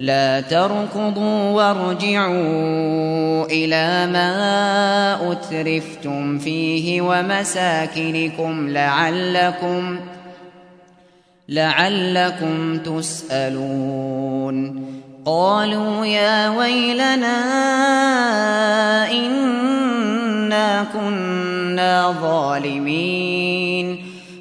لا تركضوا وارجعوا إلى ما أترفتم فيه ومساكنكم لعلكم لعلكم تسألون. قالوا يا ويلنا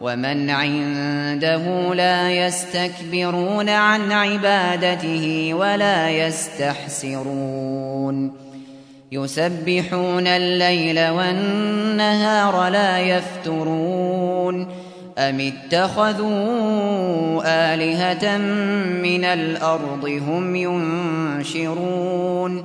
ومن عنده لا يستكبرون عن عبادته ولا يستحسرون. يسبحون الليل والنهار لا يفترون. أم اتخذوا آلهة من الأرض هم ينشرون.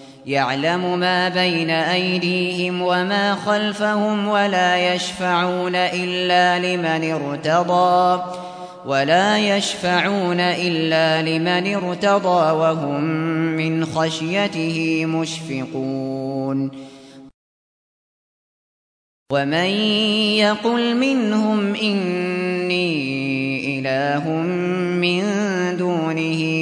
يعلم ما بين أيديهم وما خلفهم ولا يشفعون إلا لمن ارتضى ولا يشفعون إلا لمن ارتضى وهم من خشيته مشفقون. ومن يقل منهم إني إله من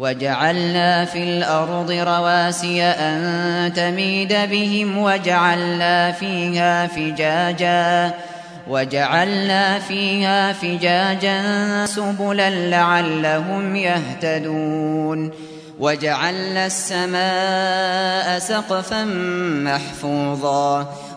وجعلنا في الأرض رواسي أن تميد بهم وجعلنا فيها فجاجا وجعلنا فيها فجاجا سبلا لعلهم يهتدون وجعلنا السماء سقفا محفوظا.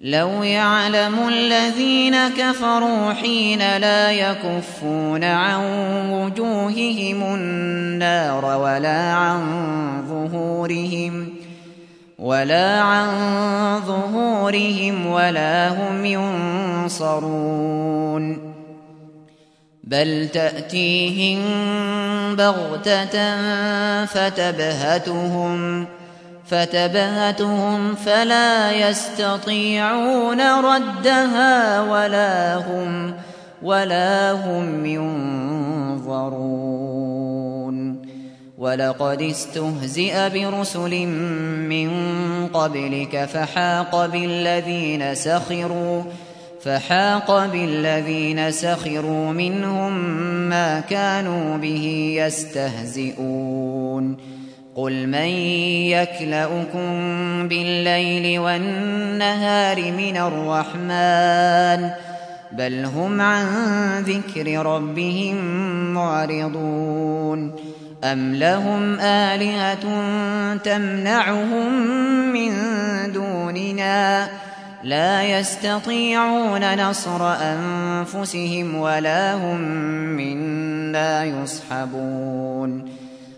لو يعلم الذين كفروا حين لا يكفون عن وجوههم النار ولا عن ظهورهم ولا عن ظهورهم ولا هم ينصرون بل تأتيهم بغتة فتبهتهم فتبهتهم فلا يستطيعون ردها ولا هم ولا هم ينظرون. ولقد استهزئ برسل من قبلك فحاق بالذين سخروا فحاق بالذين سخروا منهم ما كانوا به يستهزئون. قل من يكلؤكم بالليل والنهار من الرحمن بل هم عن ذكر ربهم معرضون أم لهم آلهة تمنعهم من دوننا لا يستطيعون نصر أنفسهم ولا هم منا يصحبون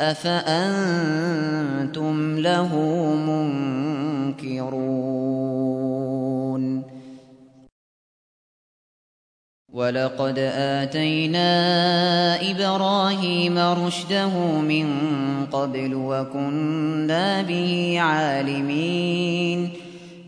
أفأنتم له منكرون؟ ولقد آتينا إبراهيم رشده من قبل وكنا به عالمين.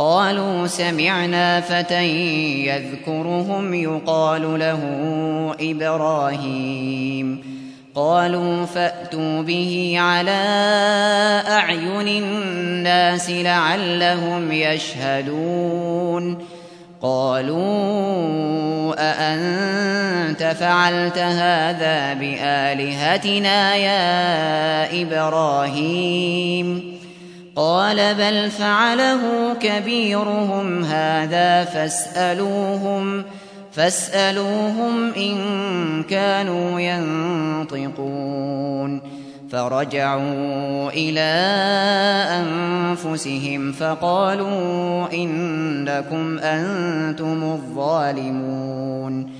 قالوا سمعنا فتى يذكرهم يقال له إبراهيم. قالوا فأتوا به على أعين الناس لعلهم يشهدون. قالوا أأنت فعلت هذا بآلهتنا يا إبراهيم؟ قال بل فعله كبيرهم هذا فاسألوهم فاسألوهم إن كانوا ينطقون. فرجعوا إلى أنفسهم فقالوا إنكم أنتم الظالمون.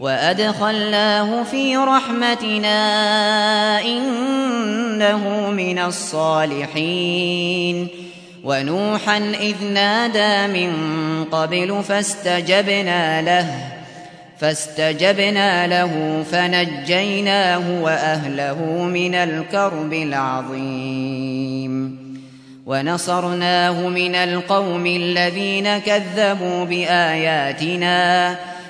وأدخلناه في رحمتنا إنه من الصالحين ونوحا إذ نادى من قبل فاستجبنا له فاستجبنا له فنجيناه وأهله من الكرب العظيم ونصرناه من القوم الذين كذبوا بآياتنا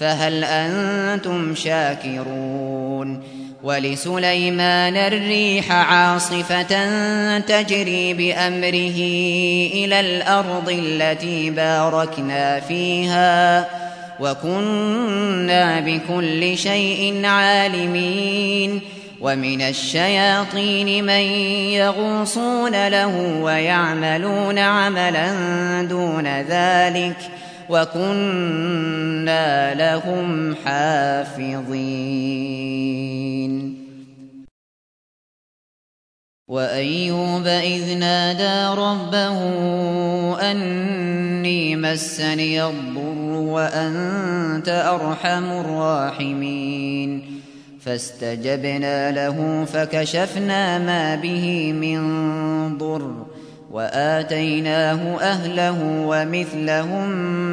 فهل أنتم شاكرون؟ ولسليمان الريح عاصفة تجري بأمره إلى الأرض التي باركنا فيها وكنا بكل شيء عالمين. ومن الشياطين من يغوصون له ويعملون عملا دون ذلك ۖ. وكنا لهم حافظين وأيوب إذ نادى ربه أني مسني الضر وأنت أرحم الراحمين فاستجبنا له فكشفنا ما به من ضر وآتيناه أهله ومثلهم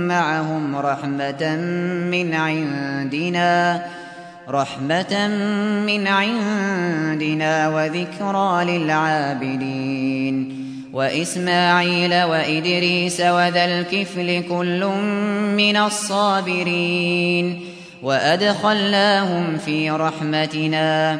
معهم رحمة من عندنا رحمة من عندنا وذكرى للعابدين. وإسماعيل وإدريس وذا الكفل كل من الصابرين. وأدخلناهم في رحمتنا.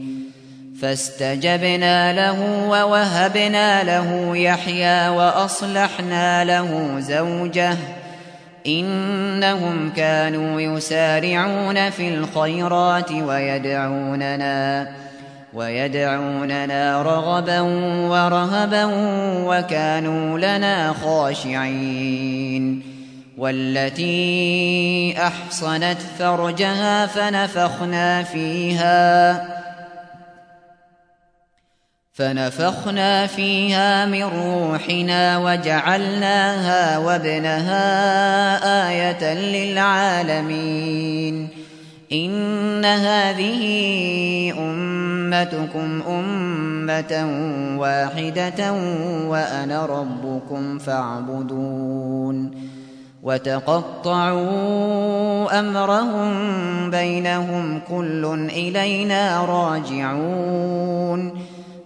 فاستجبنا له ووهبنا له يحيى وأصلحنا له زوجه. إنهم كانوا يسارعون في الخيرات ويدعوننا ويدعوننا رغبا ورهبا وكانوا لنا خاشعين. والتي أحصنت فرجها فنفخنا فيها. فنفخنا فيها من روحنا وجعلناها وابنها آية للعالمين. إن هذه أمتكم أمة واحدة وأنا ربكم فاعبدون. وتقطعوا أمرهم بينهم كل إلينا راجعون.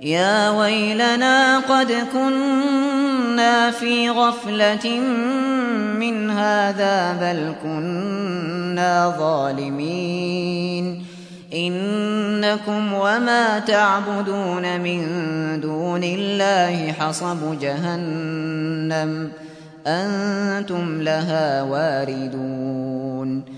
يا ويلنا قد كنا في غفلة من هذا بل كنا ظالمين. إنكم وما تعبدون من دون الله حصب جهنم أنتم لها واردون.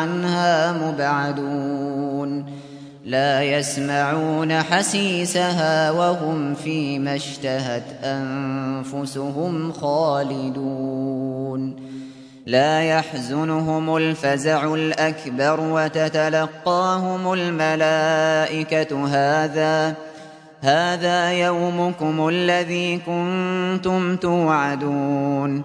عنها مبعدون لا يسمعون حسيسها وهم فيما اشتهت أنفسهم خالدون لا يحزنهم الفزع الأكبر وتتلقاهم الملائكة هذا هذا يومكم الذي كنتم توعدون